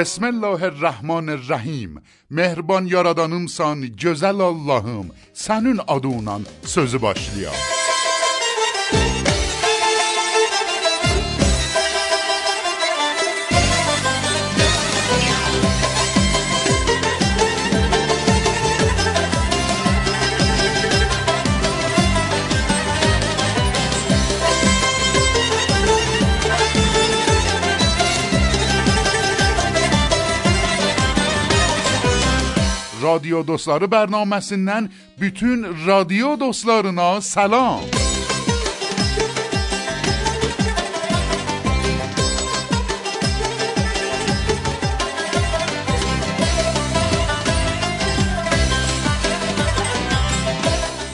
بسم الله الرحمن الرحیم. مهربان یارادانم سان جزل اللهم. سنون ادونان سوز باشلیا. Radyo Dostları bərnaməsindən bütün radyo dostlarına salam.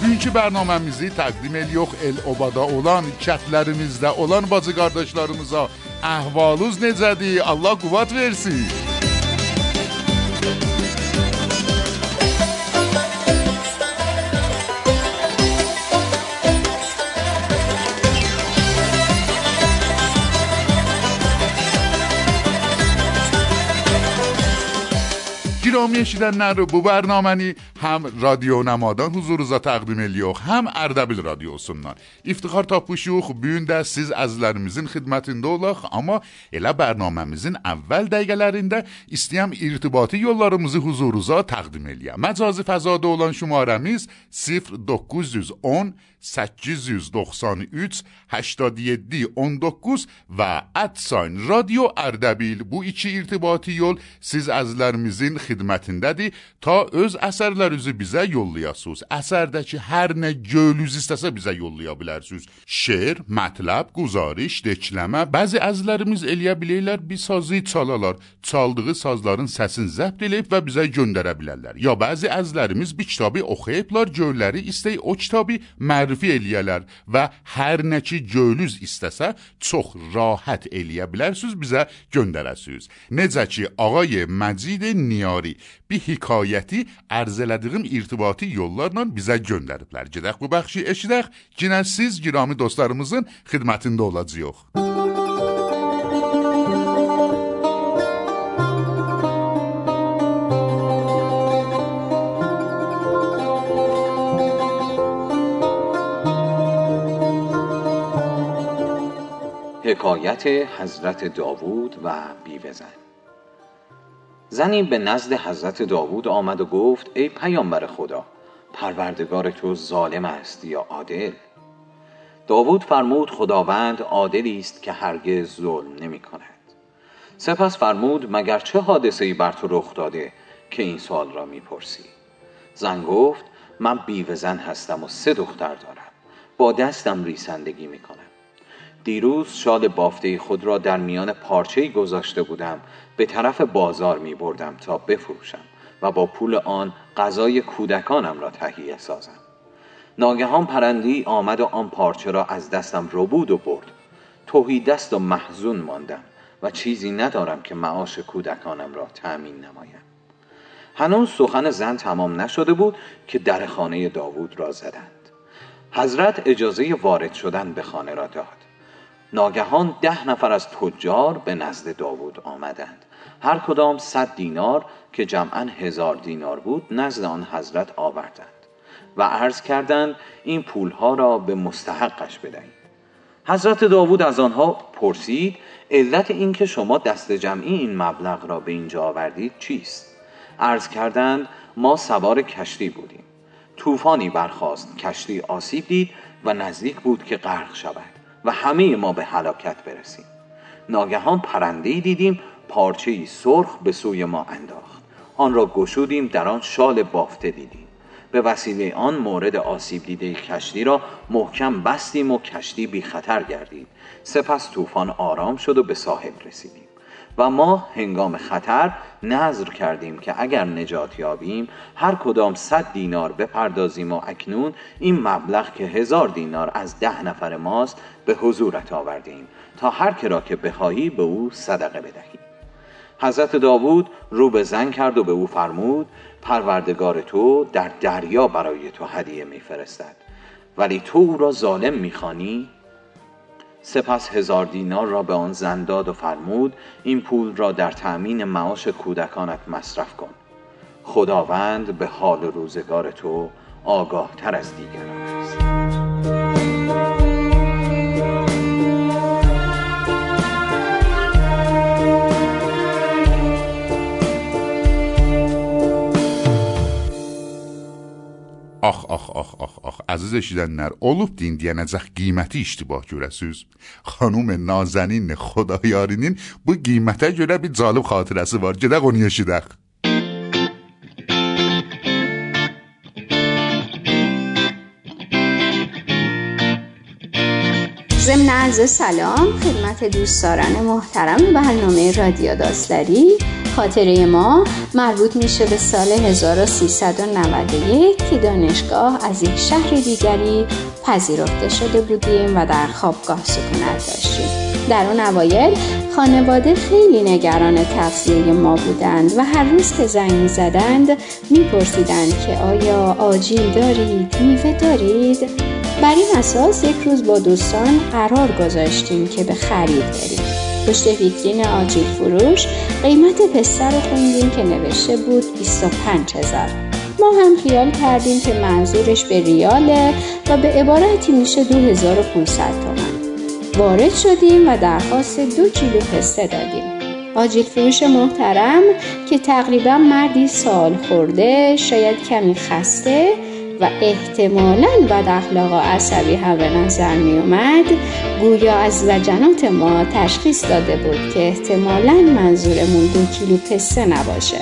Bugünkü bərnaməmizi təqdim edirik el-obada olan, kətlərimizdə olan bacı qardaşlarımıza. Əhvalınız necədir? Allah quvvat versin. Girami eşidənlər bu bərnaməni həm radio namadan huzurunuza təqdim edirik, həm Ərdəbil radiosundan. İftixar tapmışıq, bu gün də siz əzizlərimizin xidmətində olaq, amma elə bərnaməmizin əvvəl dəqiqələrində istəyəm irtibati yollarımızı huzurunuza təqdim eləyəm. Məcazi fəzada olan şumarəmiz 0910 893 87 19 və Adsign Radio Ardabil bu iki irtibati yol siz əzlərimizin xidmətindədir. Ta öz əsərlərinizi bizə yollayasınız. Əsərdəki hər nə gölünüz istəsə bizə yollaya bilərsiniz. Şeir, mətləb, quzarış, dekləmə. Bəzi əzlərimiz eləyə bilirlər bir sazı çalalar, çaldığı sazların səsini zəbt eləyib və bizə göndərə bilərlər. Ya bəzi əzlərimiz bir kitabı oxuyublar, görləri istəyir o kitabı mərif mərifə eləyələr və hər nə ki gönlünüz istəsə çox rahat eləyə bilərsiniz bizə göndərəsiniz. Necə ki ağay Məcid Niyari bir hekayəti ərz elədiyim irtibati yollarla bizə göndəriblər. Gedək bu bəxşi eşidək, yenə siz girami dostlarımızın xidmətində olacağıq. حکایت حضرت داوود و بیوه زن. زنی به نزد حضرت داوود آمد و گفت ای پیامبر خدا پروردگار تو ظالم است یا عادل؟ داوود فرمود خداوند عادلی است که هرگز ظلم نمی کند. سپس فرمود مگر چه حادثه‌ای بر تو رخ داده که این سوال را می‌پرسی زن گفت من بیوه زن هستم و سه دختر دارم. با دستم ریسندگی می کنم. دیروز شال بافته خود را در میان پارچه‌ای گذاشته بودم. به طرف بازار می بردم تا بفروشم و با پول آن غذای کودکانم را تهیه سازم. ناگهان پرندی آمد و آن پارچه را از دستم ربود و برد. توهی دست و محزون ماندم و چیزی ندارم که معاش کودکانم را تأمین نمایم. هنوز سخن زن تمام نشده بود که در خانه داوود را زدند. حضرت اجازه وارد شدن به خانه را داد. ناگهان ده نفر از تجار به نزد داوود آمدند. هر کدام صد دینار که جمعا هزار دینار بود نزد آن حضرت آوردند و عرض کردند این پولها را به مستحقش بدهید. حضرت داوود از آنها پرسید علت اینکه شما دست جمعی این مبلغ را به اینجا آوردید چیست؟ عرض کردند ما سوار کشتی بودیم. طوفانی برخاست کشتی آسیب دید و نزدیک بود که غرق شود. و همه ما به هلاکت برسیم. ناگهان پرنده دیدیم پارچه سرخ به سوی ما انداخت. آن را گشودیم در آن شال بافته دیدیم. به وسیله آن مورد آسیب دیده کشتی را محکم بستیم و کشتی بی خطر گردید سپس طوفان آرام شد و به ساحل رسیدیم. و ما هنگام خطر نظر کردیم که اگر نجات یابیم هر کدام صد دینار بپردازیم و اکنون این مبلغ که هزار دینار از ده نفر ماست به حضورت آوردیم تا هر کرا که بخواهی به او صدقه بدهی. حضرت داوود رو به زن کرد و به او فرمود پروردگار تو در دریا برای تو هدیه میفرستد. ولی تو او را ظالم می‌خوانی؟ سپس هزار دینار را به آن زن داد و فرمود این پول را در تأمین معاش کودکانت مصرف کن. خداوند به حال روزگار تو آگاه تر از دیگران است. Ax. Əziz eşidənlər, olub din deyənəcək qiyməti iştibah görəsiz. Xanım Nazənin Xodayarinin bu qiymətə görə bir cəlib xatirəsi var. Gedək onu eşidək. ضمن سلام خدمت دوستداران محترم برنامه رادیو داستری. خاطره ما مربوط میشه به سال 1391 که دانشگاه از یک شهر دیگری پذیرفته شده بودیم و در خوابگاه سکونت داشتیم. در اون اوایل خانواده خیلی نگران تغذیه ما بودند و هر روز که زنگ می زدند میپرسیدند که آیا آجیل دارید؟ میوه دارید؟ بر این اساس یک روز با دوستان قرار گذاشتیم که به خرید بریم پشت ویترین آجیل فروش قیمت پسر رو خوندیم که نوشته بود 25 هزار ما هم خیال کردیم که منظورش به ریاله و به عبارتی میشه 2500 تومن وارد شدیم و درخواست دو کیلو پسته دادیم. آجیل فروش محترم که تقریبا مردی سال خورده شاید کمی خسته و احتمالا بد اخلاق و عصبی هم به نظر می اومد گویا از لجنات ما تشخیص داده بود که احتمالا منظورمون دو کیلو پسته نباشه.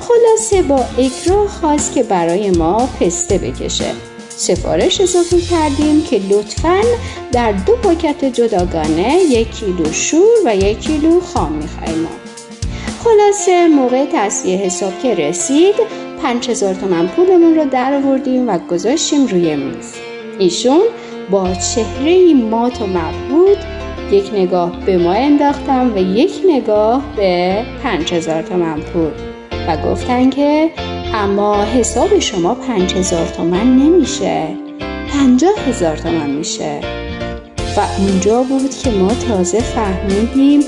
خلاصه با اکراه خواست که برای ما پسته بکشه. سفارش اضافه کردیم که لطفا در دو پاکت جداگانه یک کیلو شور و یک کیلو خام می‌خوایم. خلاصه موقع تصویه حساب که رسید پنج هزار تومن پولمون رو در آوردیم و گذاشتیم روی میز. ایشون با چهره مات و مبهود یک نگاه به ما انداختم و یک نگاه به پنج هزار تومن پول و گفتن که اما حساب شما پنج هزار تومن نمیشه. پنجاه هزار تومن میشه. و اونجا بود که ما تازه فهمیدیم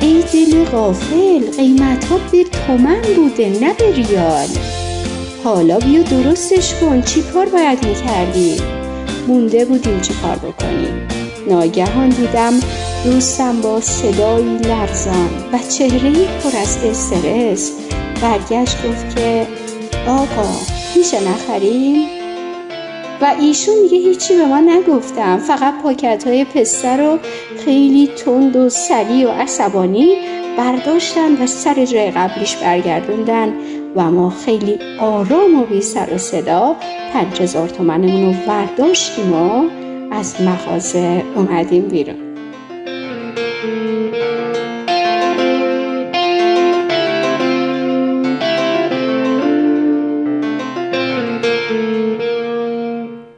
ای دل غافل قیمت ها به تومن بوده نه به ریال. حالا بیا درستش کن چی کار باید می‌کردی؟ مونده بودیم چی کار بکنیم. ناگهان دیدم دوستم با صدایی لرزان و چهره پر از استرس. برگشت گفت که آقا میشه نخریم؟ و ایشون دیگه هیچی به ما نگفتم فقط پاکت های پسته رو خیلی تند و سریع و عصبانی برداشتن و سر جای قبلیش برگردوندن و ما خیلی آرام و بی سر و صدا پنج هزار تومنمون رو برداشتیم و از مغازه اومدیم بیرون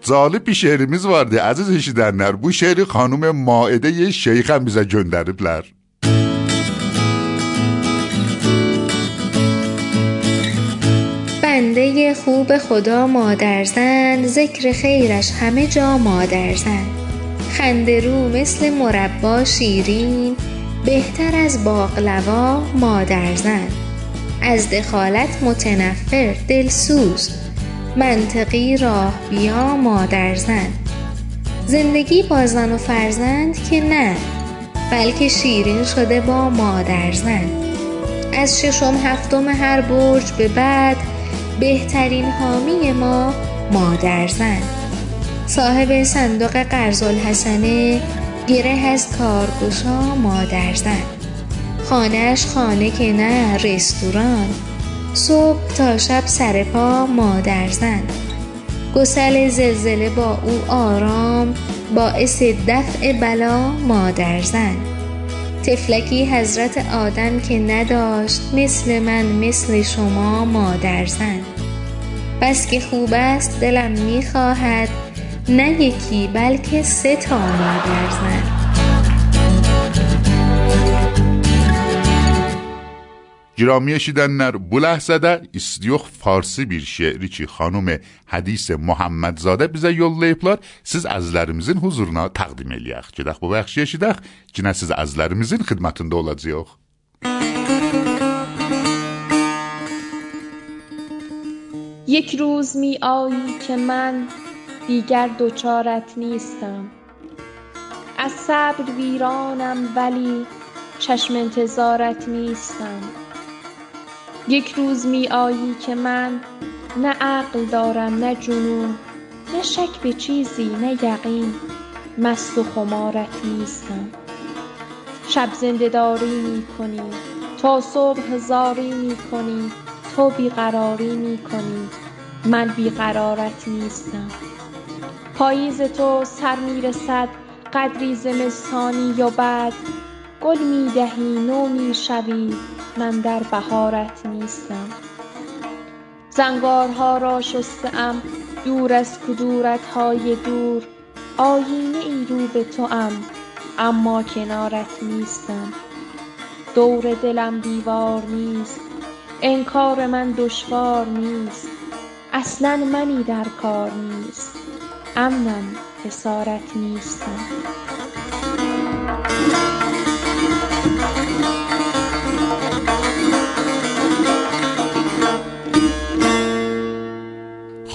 Zalib bir şehrimiz vardı əziz eşidənlər. Bu şehri xanım Maidə şeyxən bizə göndəriblər. بنده خوب خدا مادرزن ذکر خیرش همه جا مادرزن خنده رو مثل مربا شیرین بهتر از باقلوا مادرزن از دخالت متنفر دلسوز منطقی راه بیا مادرزن زندگی با زن و فرزند که نه بلکه شیرین شده با مادرزن از ششم هفتم هر برج به بعد بهترین حامی ما مادرزن صاحب صندوق قرض الحسنه گره از کارگشا مادرزن خانهش خانه که نه رستوران. صبح تا شب سر پا مادرزن گسل زلزله با او آرام باعث دفع بلا مادرزن تفلکی حضرت آدم که نداشت مثل من مثل شما مادر زن. بس که خوب است دلم می‌خواهد نه یکی بلکه سه تا مادر زن. جرامی شیدن نر بله زده. استیوخ فارسی بیر شعری چی خانوم حدیث محمد زاده بیزه یول لیپلار سیز از لرمزین حضورنا تقدیم الیخ جدخ ببخشی شیدخ جنه سیز از لرمزین خدمتن دولد یک روز می آیی که من دیگر دوچارت نیستم. از صبر ویرانم ولی چشم انتظارت نیستم. یک روز می آیی که من نه عقل دارم نه جنون نه شک به چیزی نه یقین مست و خمارت نیستم. شب زنده داری می کنی تا صبح هزاری می کنی تو بیقراری می کنی من بیقرارت نیستم. پاییز تو سر می رسد قدری زمستانی یا بعد گل می دهی نو می شوی من در بهارت نیستم. زنگارها را شستم دور از کدورت های دور. آیینه ای رو به توام اما کنارت نیستم. دور دلم دیوار نیست انکار من دشوار نیست. اصلا منی در کار نیست امنم خسارت نیستم.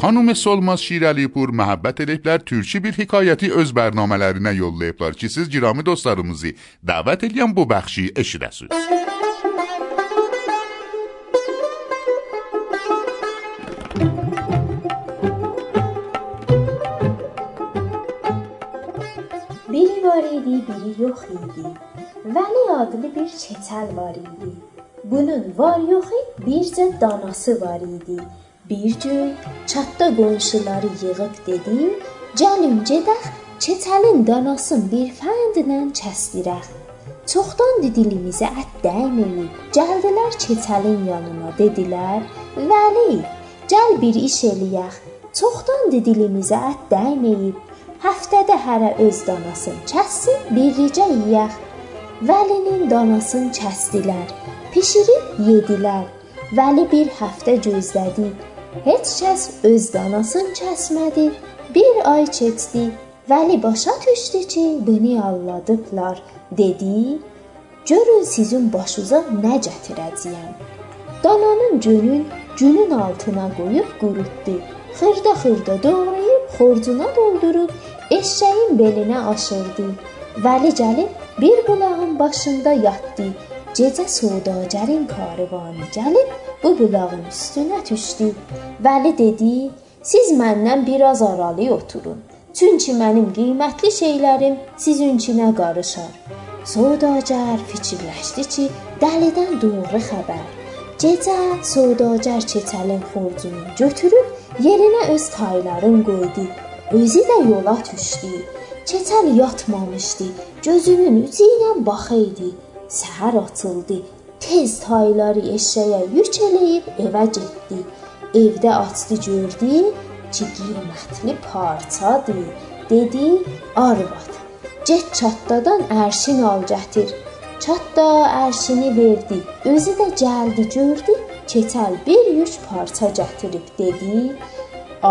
خانوم سلماز شیر پور محبت لیپلر ترچی بیر حکایتی از برنامه لرینه یول لیپلر که سیز جرامی دوستارموزی دعوت الیم بو بخشی اش رسوز Biri var idi, biri yok idi. Veli adlı bir çetel var idi. Bunun var yok. Bir gün çatda qonşuları yığıb dedi: "Gəlin gedək, çetəlin danasın bir fəndlə kəsdirək." Çoxdandır dilimizə ət dəyməyib. Gəldilər çetəlin yanına, dedilər: "Vəli, gəl bir iş eləyək. Çoxdandır dilimizə ət dəyməyib. Həftədə hərə öz danasın kəssin, birlicə yeyək." Vəlinin danasını kəsdilər, bişirib yedilər. Vəli bir həftə gözlədi. Heç kəs öz danasını kəsmədi. Bir ay keçdi. Vəli başa düşdü ki, beni alladıblar. Dedi: "Görün sizin başınıza nə gətirəcəyəm." Dananın günün günün altına qoyub qurutdu. Xırda-xırda doğrayıb xorcuna doldurub eşşəyin belinə aşırdı. Vəli gəlib bir bulağın başında yatdı. Gecə sodagərin karvanı gəlib bu bulağın üstünə düşdü. Vəli dedi: "Siz məndən biraz aralı oturun. Çünki mənim qiymətli şeylərim sizinkinə qarışar." Sodagər fikirləşdi ki, dəlidən doğru xəbər. Gecə sodagər keçəlin xorcunu götürüb yerinə öz taylarını qoydu. Özü də yola düşdü. Keçəl yatmamışdı. Gözünün ucu ilə baxırdı. Səhər açıldı. Tez tayları eşşəyə yük eləyib evə getdi. Evdə açdı gördü ki, qiymətli parçadır. Dedi: "Arvad, get çatdadan ərşin al gətir." Çatda ərşini verdi. Özü də gəldi gördü. Keçəl bir yük parça gətirib dedi: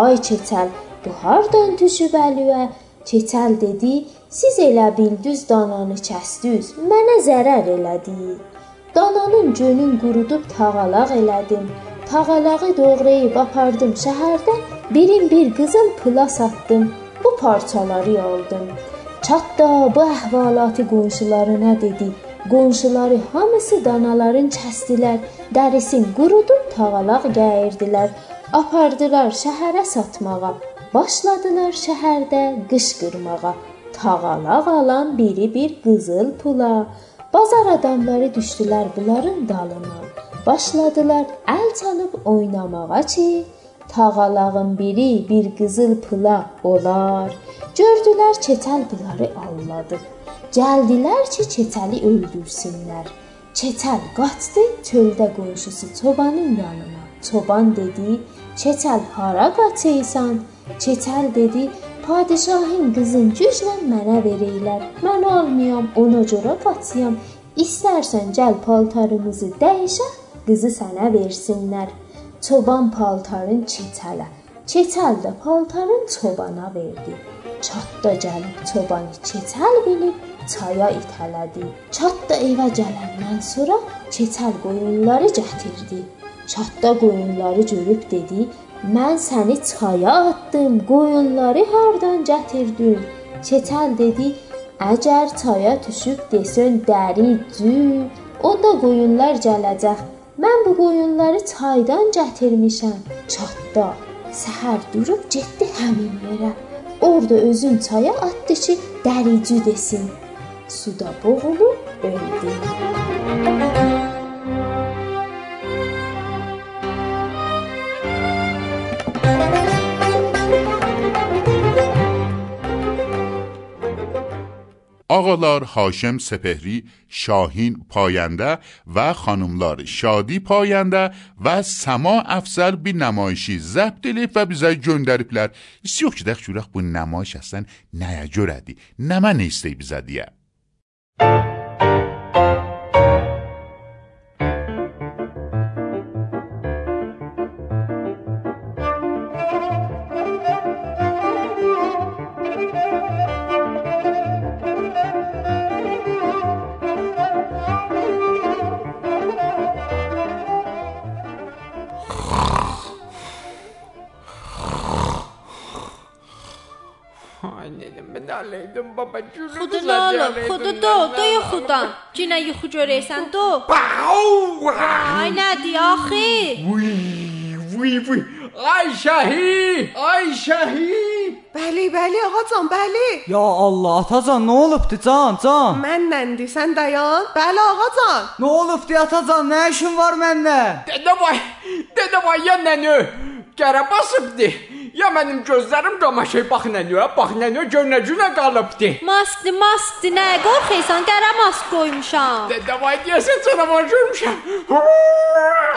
"Ay keçəl, bu hardan düşüb əliyə?" Keçəl dedi: "Siz elə bildiniz dananı kəsdiniz, mənə zərər elədi." Dananın gönün qurudub tağalaq elədim. Tağalağı doğrayıb apardım şəhərdə, birin bir qızıl pula satdım. Bu parçaları aldım. Çatda bu əhvalatı qonşularına dedi. Qonşuları hamısı danaların kəsdilər, dərisin qurudub tağalaq gəyirdilər. Apardılar şəhərə satmağa. Başladılar şəhərdə qışqırmağa. Tağalaq alan biri bir qızıl pula. Bazar adamları düşdülər bunların dalına. Başladılar əl çalıb oynamağa ki, tağalağın biri bir qızıl pula olar. Gördülər keçəl bunları alladı. Gəldilər ki, Çetəli öldürsünlər. Çetəl qaçdı çöldə qonşusu çobanın yanına. Çoban dedi: "Çetəl hara qaçırsan?" Çetəl dedi: "Padişahın qızın güclə mənə verirlər. Mən almayam, ona görə qaçıyam. İstərsən gəl paltarımızı dəyişək, qızı sənə versinlər." Çoban paltarın Çetələ, Çetəl də paltarın çobana verdi. Çatda gəlib çobanı Çetəl bilib çaya itələdi. Çatda evə gələndən sonra Çetəl qoyunları gətirdi. Çatda qoyunları görüb dedi: "Mən səni çaya atdım. Qoyunları hardan gətirdin?" Çetəl dedi: "Əgər çaya düşüb desən dəri cü, onda qoyunlar gələcək. Mən bu qoyunları çaydan gətirmişəm." Çatda səhər durub getdi həmin yerə. Orda özün çaya atdı ki, dəricü desin. Suda boğulub öldü. آقالار هاشم سپهری شاهین پاینده و خانملار شادی پاینده و سما افسر بی نمایشی زبط و بیزای جندر پلر. سیوک چی دخش بو نمایش هستن نیجو ردی نمه نیسته بیزدیه Խուտնոլը, խուտտո, տոյի խուտան, ճինայի խուջորեսան տո։ Բաու։ Այնադի ախի։ Ուի, ուի, ուի։ Ayşahi! Ayşahi! Bəli, bəli, ağacan, bəli. Ya Allah, atacan, nə olubdu can, can? Mənləndir, sən dayan. Bəli, ağacan. Nə olubdu atacan, nə işin var məndə? Dədə vay, dədə vay, ya nənə. Qərə basıbdı. Ya mənim gözlərim qamaşır, bax nənə, bax nənə gör nə günə qalıbdı. Maskdi, maskdi, nə qorxursan? Qara mask qoymuşam. Dədə vay deyəsən canavar görmüşəm.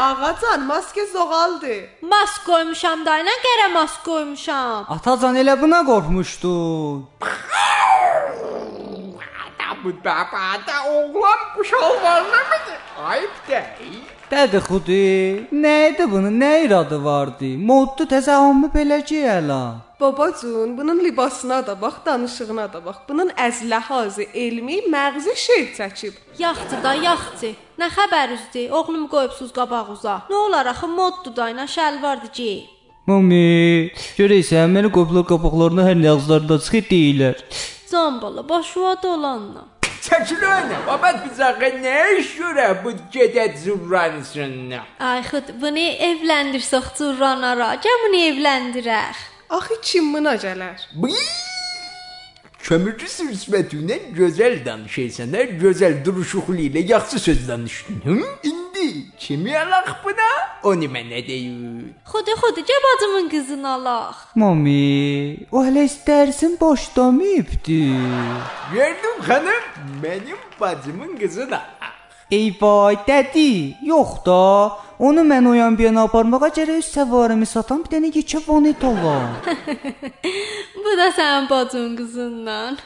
Ağacan, maske zoğaldı. Mask qoymuşam da, nə qara mask qoymuşam. Atacan elə buna qorxmuşdun. Da bu baba da oğlan bu şalvarla mıdır? Ayıp değil. Dədə xudi, nə idi bunun? Nə iradı vardı? Moddu təzəhümü belə gələ. Babacığım, bunun libasına da bax, danışığına da bax. Bunun əzləhazı elmi məğzi şeir çəkib. Yaxçı da, yaxçı. Nə xəbərüzdür? Oğlum qoyubsuz qabağuza. Nə olar axı moddu da ilə şəlvardı ki. Mami, görəysən məni qoplar qabaqlarına hər nəğzlərdə çıxıb deyirlər. Can bala, başıva dolanla. Светлана, а bıçağı nə işürə bu gedə zurran içində? Ay xud, bunu evləndirsək zurranara, gəmini evləndirək. Axı kim mına gələr? Biii! Bıy! Kömürcü sürüsbətünə gözəl danışırsan, hər gözəl duruşuqlu ilə yaxşı söz danışdın. Hı? İndi kimi alaq buna? Onu mənə deyin. Xudu xudu gəl bacımın qızını alaq. Mami, o hələ istərsin başlamayıbdı. Gördüm xanım, mənim bacımın qızını alaq. Ey vay dədi, yox da. Onu mən oyan bir yana aparmağa gərək öz səvarımı satan bir dənə yekə vanet alam. Bu da sənin bacın qızından.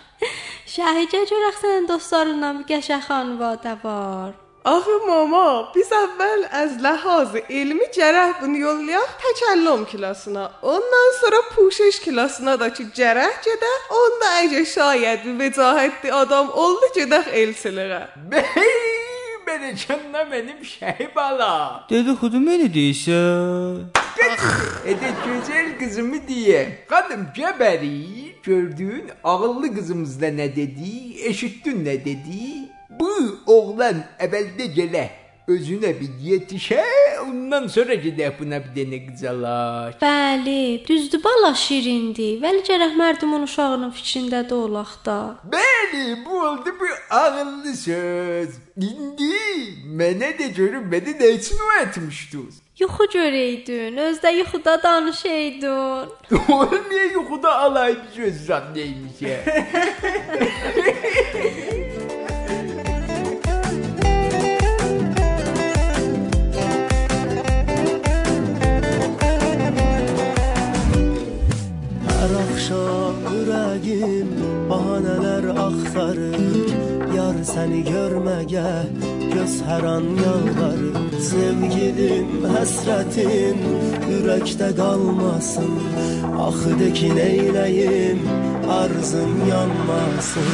Şəhicə görək sənin dostlarınla bir qəşəng xanvadə var. Axı mama, biz əvvəl az ləhaz elmi gərək bunu yollayaq təkəllüm klasına. Ondan sonra puşeş klasına da ki gərək gedək. Onda əgər şayət bir vecahətli adam oldu gedək elçilərə. Bey, Bərəkənlə mənim şəhib ala. Dedi xudum elə deyirsən. Edə gözəl qızımı deyə. Xanım gəbəri, gördün ağıllı qızımız da nə dedi, eşitdin nə dedi? Bu oğlan əvvəldə gələ Özünə bir yetişə, ondan sonra gedək buna bir dənə qızalaş. Bəli, düzdür bala şirindir. Vəli gərək mərdumun uşağının fikrində də olaq da. Bəli, bu oldu bir ağıllı söz. İndi mənə də görün məni nə üçün ötmüşdünüz? Yuxu görəydin, özdə yuxuda danışaydın. Oğlum niyə yuxuda alay bir söz zat axşam ürəyim bahanələr axtarır Yar səni görməgə göz hər an yalvarır. Sevgilim, həsrətin ürəkdə qalmasın Axı de ki neyləyim, arzım yanmasın.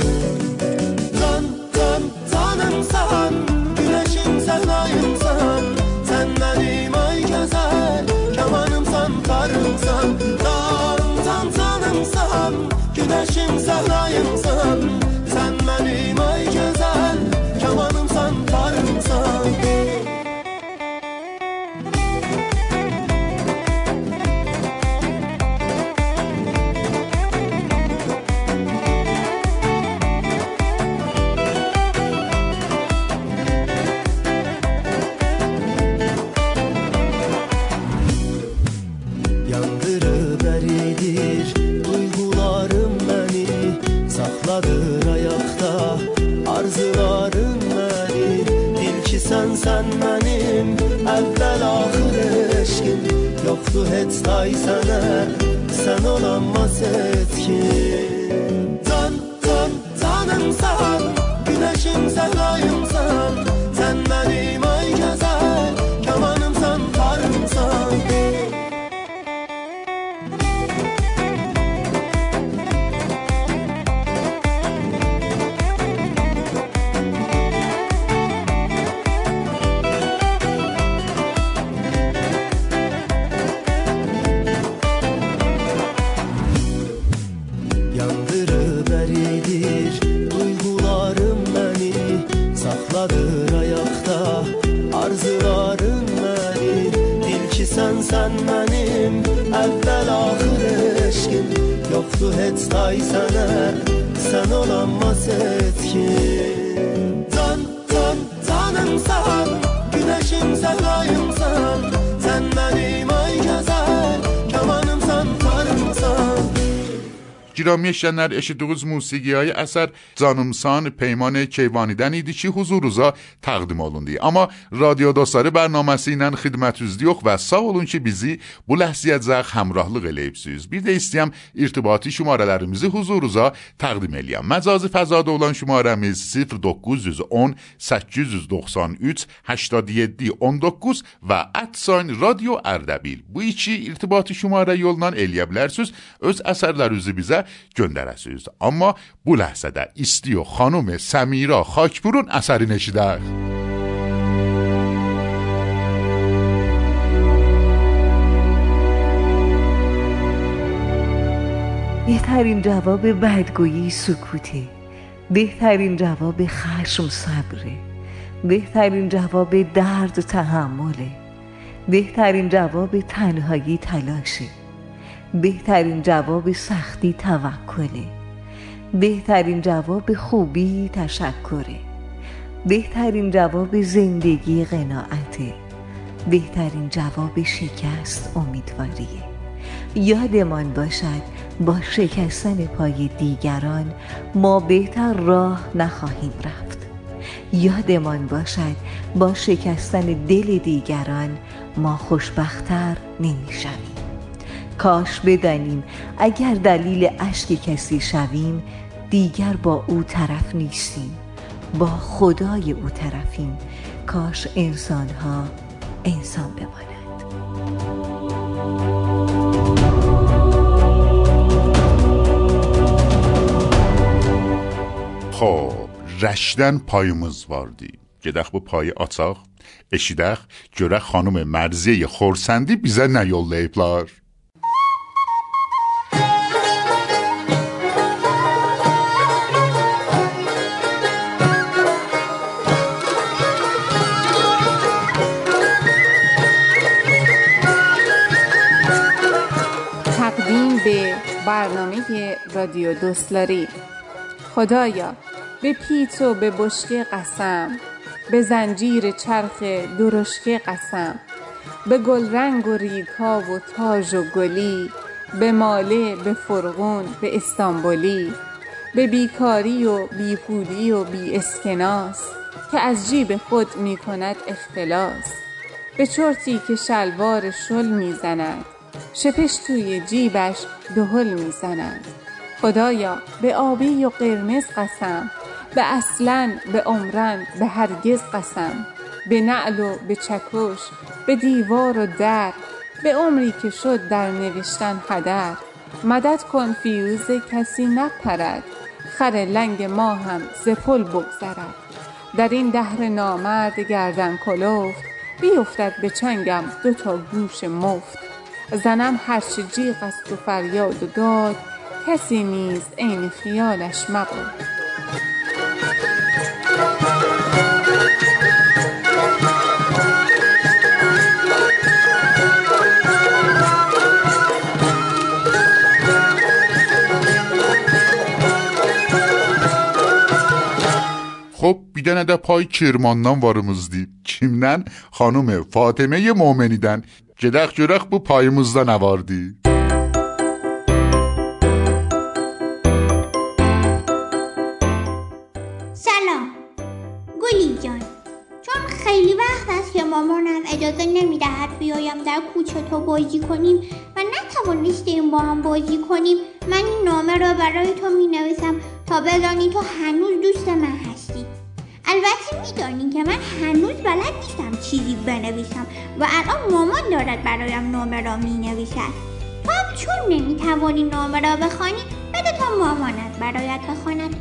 Can, can, canımsan, güneşim səhnayımsan Sən mənim ay sarayım sarayım eşidənlər eşitdiyiniz musiqiyə əsər canımsan Peyman Keyvanidən idi ki, huzurunuza təqdim olundu. Amma radio dostları proqraməsi ilə xidmətinizdə yox və sağ olun ki, bizi bu ləhsiyəcək həmrəhlıq eləyibsiniz. Bir də istəyirəm irtibati şumarələrimizi huzurunuza təqdim eləyəm. Məcazi fəzada olan şumarəmiz 0910 893 87 19 və @radio Ərdəbil. Bu iki irtibati şumarə yolla eləyə bilərsiniz. Öz əsərlərinizi bizə göndərə göndərəsiniz. Amma bu ləhzədə istiyo xanım Səmira Xakpurun əsərini eşidək. بهترین جواب بدگویی سکوته بهترین جواب خشم صبره بهترین جواب درد تحمله بهترین جواب تنهایی تلاشه بهترین جواب سختی توکله. بهترین جواب خوبی تشکره. بهترین جواب زندگی قناعته. بهترین جواب شکست امیدواریه. یادمان باشد با شکستن پای دیگران ما بهتر راه نخواهیم رفت. یادمان باشد با شکستن دل دیگران ما خوشبختتر نمی‌شویم. کاش بدانیم اگر دلیل اشک کسی شویم دیگر با او طرف نیستیم. با خدای او طرفیم. کاش انسان ها انسان بماند خب رشدن پای مزواردی. گدخ با پای آتاخ اشیدخ جره خانم مرزی خورسندی بیزه نیولده ایپلار رادیو دوستلاری خدایا به پیت و به بشکه قسم به زنجیر چرخ درشکه قسم به گلرنگ و ریگها و تاج و گلی به ماله به فرغون به استانبولی به بیکاری و بیپولی و بی اسکناس که از جیب خود می کند اختلاس به چرتی که شلوار شل می زند شپش توی جیبش دهل می زند خدایا به آبی و قرمز قسم به اصلا به عمرن به هرگز قسم به نعل و به چکش به دیوار و در به عمری که شد در نوشتن هدر. مدد کن فیوز کسی نپرد خر لنگ ما هم ز پل بگذرد. در این دهر نامرد گردن کلفت بیفتد به چنگم دو تا گوش مفت. زنم هرچه جیغ است و فریاد و داد کسی نیز این خیالش مبود خب بیدن ده پای کرماندان وارموز دی چیمنن خانم فاطمه مومنیدن جدخ جرخ بو پای نواردی مامانم اجازه نمی‌دهد. بیایم در کوچه تو بازی کنیم و نتوانستیم با هم بازی کنیم. من این نامه را برای تو می نویسم تا بدانی تو هنوز دوست من هستی. البته میدانی که من هنوز بلد نیستم چیزی بنویسم و الان مامان دارد برایم نامه را می نویسد تو هم چون نمی‌توانی نامه را بخوانی بده تا مامانت برایت بخواند.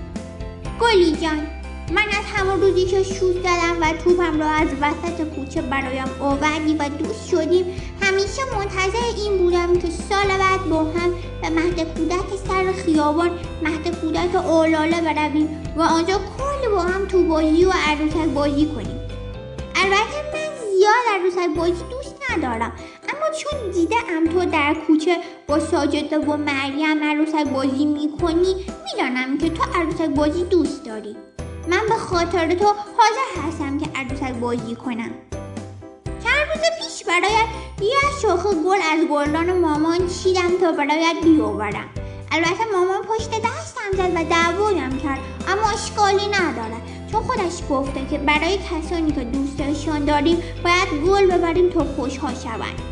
گلی جان من از همون روزی که شوت زدم و توپم را از وسط کوچه برایم آوردی و دوست شدیم همیشه منتظر این بودم که سال بعد با هم به مهد کودک سر خیابان مهد کودک اولاله برویم و آنجا کلی با هم تو بازی و عروسک بازی کنیم. البته من زیاد عروسک بازی دوست ندارم اما چون دیده ام تو در کوچه با ساجده و مریم عروسک بازی می‌کنی می‌دانم که تو عروسک بازی دوست داری. من به خاطر تو حاضر هستم که عروسک بازی کنم. چند روز پیش برایت یه شاخه گل از گلدان مامان چیدم تا برایت بیاورم. البته مامان پشت دستم زد و دعوایم کرد اما اشکالی ندارد چون خودش گفته که برای کسانی که دوستشان داریم باید گل ببریم تا خوشحال شوند.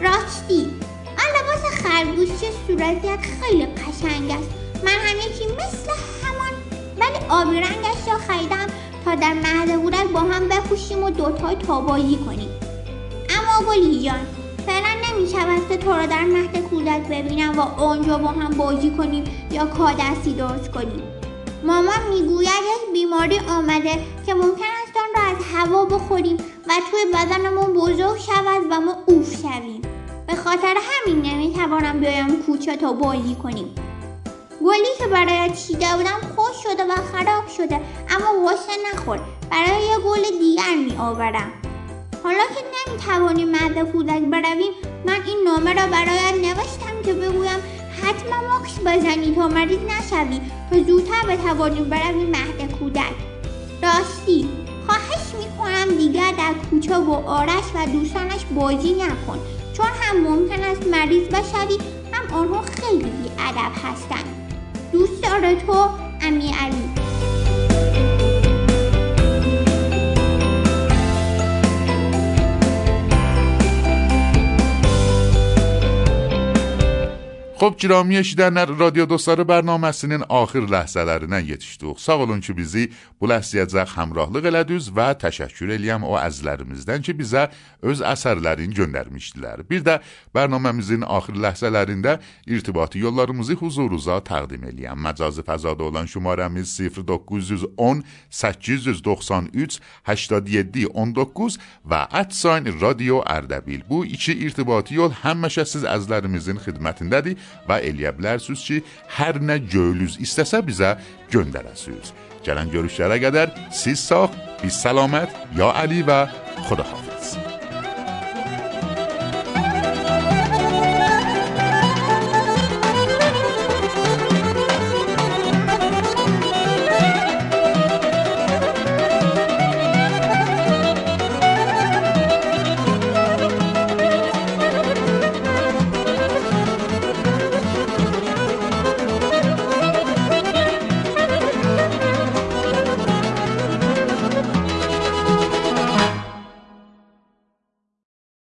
راستی آن لباس خرگوشی صورتیت خیلی قشنگ است. من هم یکی مثل ولی آبی رنگش را خریدم تا در کودک با هم بپوشیم و دوتای تابایی کنیم. اما گلی جان فعلا نمی‌شود که تو را در مهد کودک ببینم و آنجا با هم بازی کنیم یا کادستی درست کنیم. مامان می‌گوید یک بیماری آمده که ممکن است آن را از هوا بخوریم و توی بدنمون بزرگ شود و ما اوف شویم. به خاطر همین نمی‌توانم بیایم کوچه تا بازی کنیم. گلی که برایت چیده بودم خوش خراب شده اما واسه نخور برای یه گل دیگر می آورم. حالا که نمی‌توانیم مرد کودک برویم من این نامه را برایت نوشتم که بگویم حتما ماکس بزنی تا مریض نشوی. تا زودتر بتوانیم برویم مهد کودک. راستی خواهش می‌کنم دیگر در کوچه و آرش و دوستانش بازی نکن. چون هم ممکن است مریض بشوی هم آنها خیلی بیادب هستند. دوست داره تو امی علی Cirami eşidənlər Radio Dostları bərnaməsinin axır ləhzələrinə yetişdik. Sağ olun ki, bizi bu ləhzəyəcək həmrahlıq elədiniz və təşəkkür eləyəm o əzizlərimizdən ki, bizə öz əsərlərini göndərmişdilər. Bir də bərnaməmizin axır ləhzələrində irtibati yollarımızı huzurunuza təqdim eləyəm. Məcazi fəzada olan şumarəmiz 0910 893 87 19 və @sign Radio Ərdəbil. Bu iki irtibati yol həmişə siz əzizlərimizin xidmətindədir və eləyə ki, hər nə gönlünüz istəsə bizə göndərəsiniz. Gələn görüşlərə qədər siz sağ, biz səlamət, ya Əli və xudahafiz.